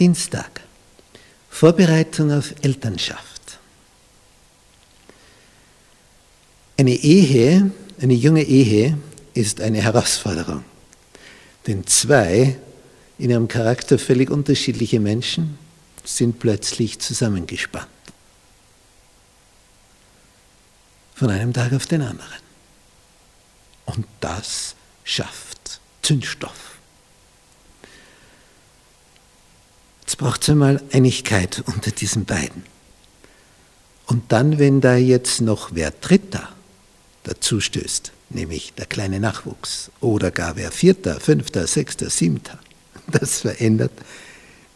Dienstag. Vorbereitung auf Elternschaft. Eine Ehe, eine junge Ehe ist eine Herausforderung. Denn zwei in ihrem Charakter völlig unterschiedliche Menschen sind plötzlich zusammengespannt. Von einem Tag auf den anderen. Und das schafft Zündstoff. Jetzt braucht es einmal Einigkeit unter diesen beiden. Und dann, wenn da jetzt noch wer Dritter dazu stößt, nämlich der kleine Nachwuchs, oder gar wer Vierter, Fünfter, Sechster, Siebter, das verändert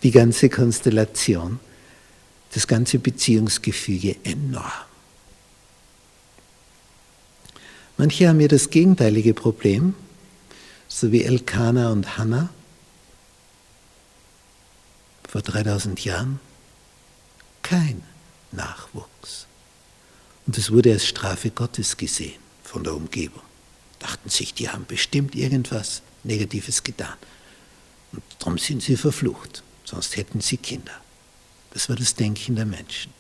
die ganze Konstellation, das ganze Beziehungsgefüge enorm. Manche haben ja das gegenteilige Problem, so wie Elkanah und Hannah, vor 3000 Jahren kein Nachwuchs. Und es wurde als Strafe Gottes gesehen von der Umgebung. Dachten sich, die haben bestimmt irgendwas Negatives getan. Und darum sind sie verflucht, sonst hätten sie Kinder. Das war das Denken der Menschen.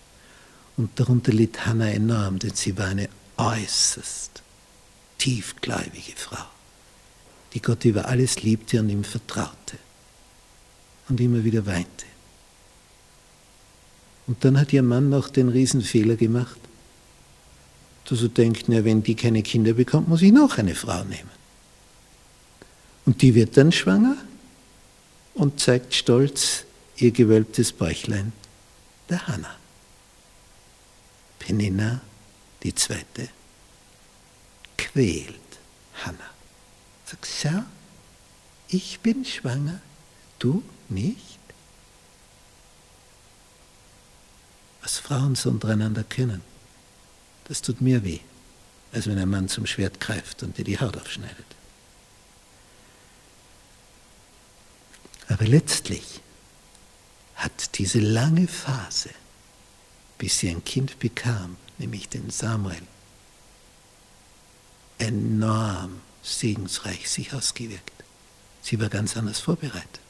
Und darunter litt Hannah enorm, denn sie war eine äußerst tiefgläubige Frau, die Gott über alles liebte und ihm vertraute und immer wieder weinte. Und dann hat ihr Mann noch den Riesenfehler gemacht, dass er denkt, na, wenn die keine Kinder bekommt, muss ich noch eine Frau nehmen. Und die wird dann schwanger und zeigt stolz ihr gewölbtes Bäuchlein der Hanna. Penina, die zweite, quält Hanna. Sagt, schau, ich bin schwanger, du nicht? Was Frauen so untereinander können, das tut mir weh, als wenn ein Mann zum Schwert greift und dir die Haut aufschneidet. Aber letztlich hat diese lange Phase, bis sie ein Kind bekam, nämlich den Samuel, enorm segensreich sich ausgewirkt. Sie war ganz anders vorbereitet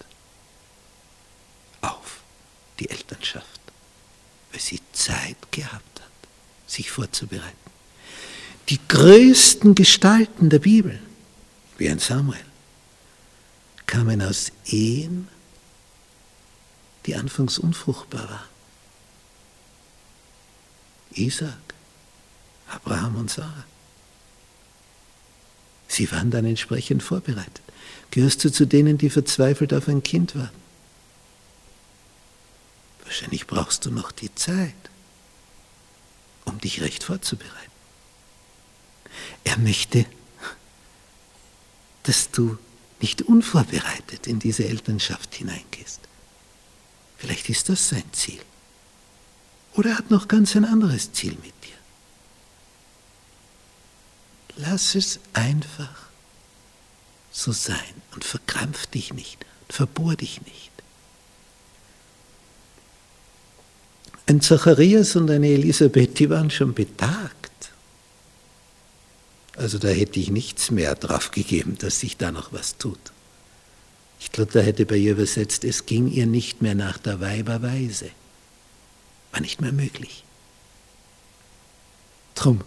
die Elternschaft, weil sie Zeit gehabt hat, sich vorzubereiten. Die größten Gestalten der Bibel, wie ein Samuel, kamen aus Ehen, die anfangs unfruchtbar waren. Isaac, Abraham und Sarah. Sie waren dann entsprechend vorbereitet. Gehörst du zu denen, die verzweifelt auf ein Kind warten? Wahrscheinlich brauchst du noch die Zeit, um dich recht vorzubereiten. Er möchte, dass du nicht unvorbereitet in diese Elternschaft hineingehst. Vielleicht ist das sein Ziel. Oder er hat noch ganz ein anderes Ziel mit dir. Lass es einfach so sein und verkrampf dich nicht, verbohr dich nicht. Ein Zacharias und eine Elisabeth, die waren schon betagt. Also da hätte ich nichts mehr drauf gegeben, dass sich da noch was tut. Ich glaube, da hätte bei ihr übersetzt, es ging ihr nicht mehr nach der Weiberweise. War nicht mehr möglich. Drum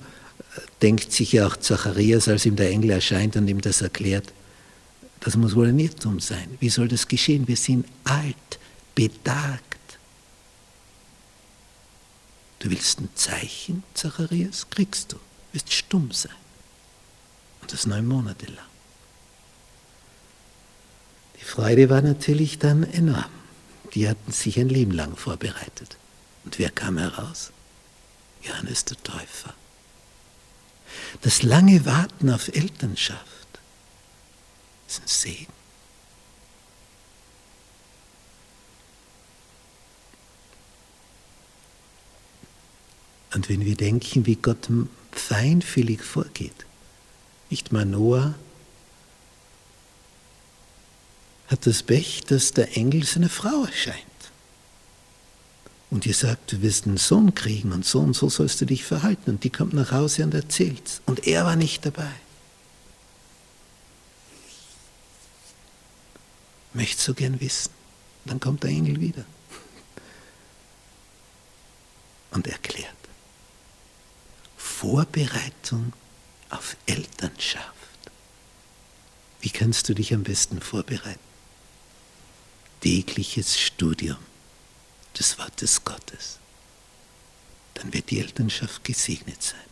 äh, denkt sich ja auch Zacharias, als ihm der Engel erscheint und ihm das erklärt, das muss wohl ein Irrtum sein. Wie soll das geschehen? Wir sind alt, betagt. Du willst ein Zeichen, Zacharias? Kriegst du. Wirst stumm sein. Und das neun Monate lang. Die Freude war natürlich dann enorm. Die hatten sich ein Leben lang vorbereitet. Und wer kam heraus? Johannes der Täufer. Das lange Warten auf Elternschaft ist ein Segen. Und wenn wir denken, wie Gott feinfühlig vorgeht, nicht Manoah hat das Pech, dass der Engel seine Frau erscheint. Und ihr sagt, du wirst einen Sohn kriegen und so und so sollst du dich verhalten. Und die kommt nach Hause und erzählt's. Und er war nicht dabei. Möchte so gern wissen, dann kommt der Engel wieder und erklärt. Vorbereitung auf Elternschaft. Wie kannst du dich am besten vorbereiten? Tägliches Studium des Wortes Gottes. Dann wird die Elternschaft gesegnet sein.